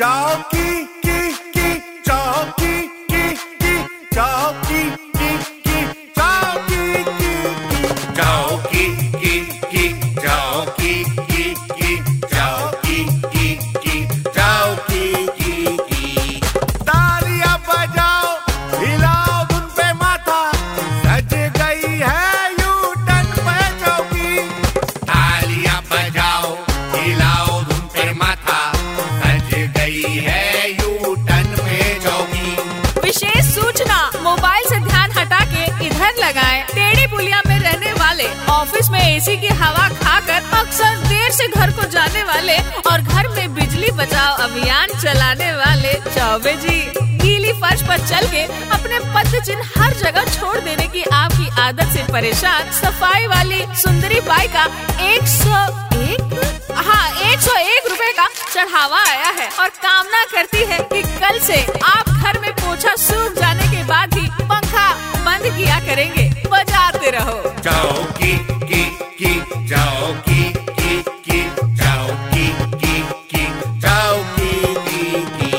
चौकी मोबाइल से ध्यान हटा के इधर लगाएँ। टेढ़ी पुलिया में रहने वाले, ऑफ़िस में एसी की हवा खाकर अक्सर देर से घर को जाने वाले और घर में बिजली बचाओ अभियान चलाने वाले चौबे जी गीली फर्श पर चल के अपने पद चिन्ह हर जगह छोड़ देने की आपकी आदत से परेशान सफ़ाई वाली सुंदरी बाई का एक सौ एक हाँ एक सौ एक रूपए का चढ़ावा आया है और कामना करती है कि कल से आप किया करेंगे? बजाते रहो। जाओ, की की की, जाओ, की की की, जाओ, की की की, जाओ, की की की।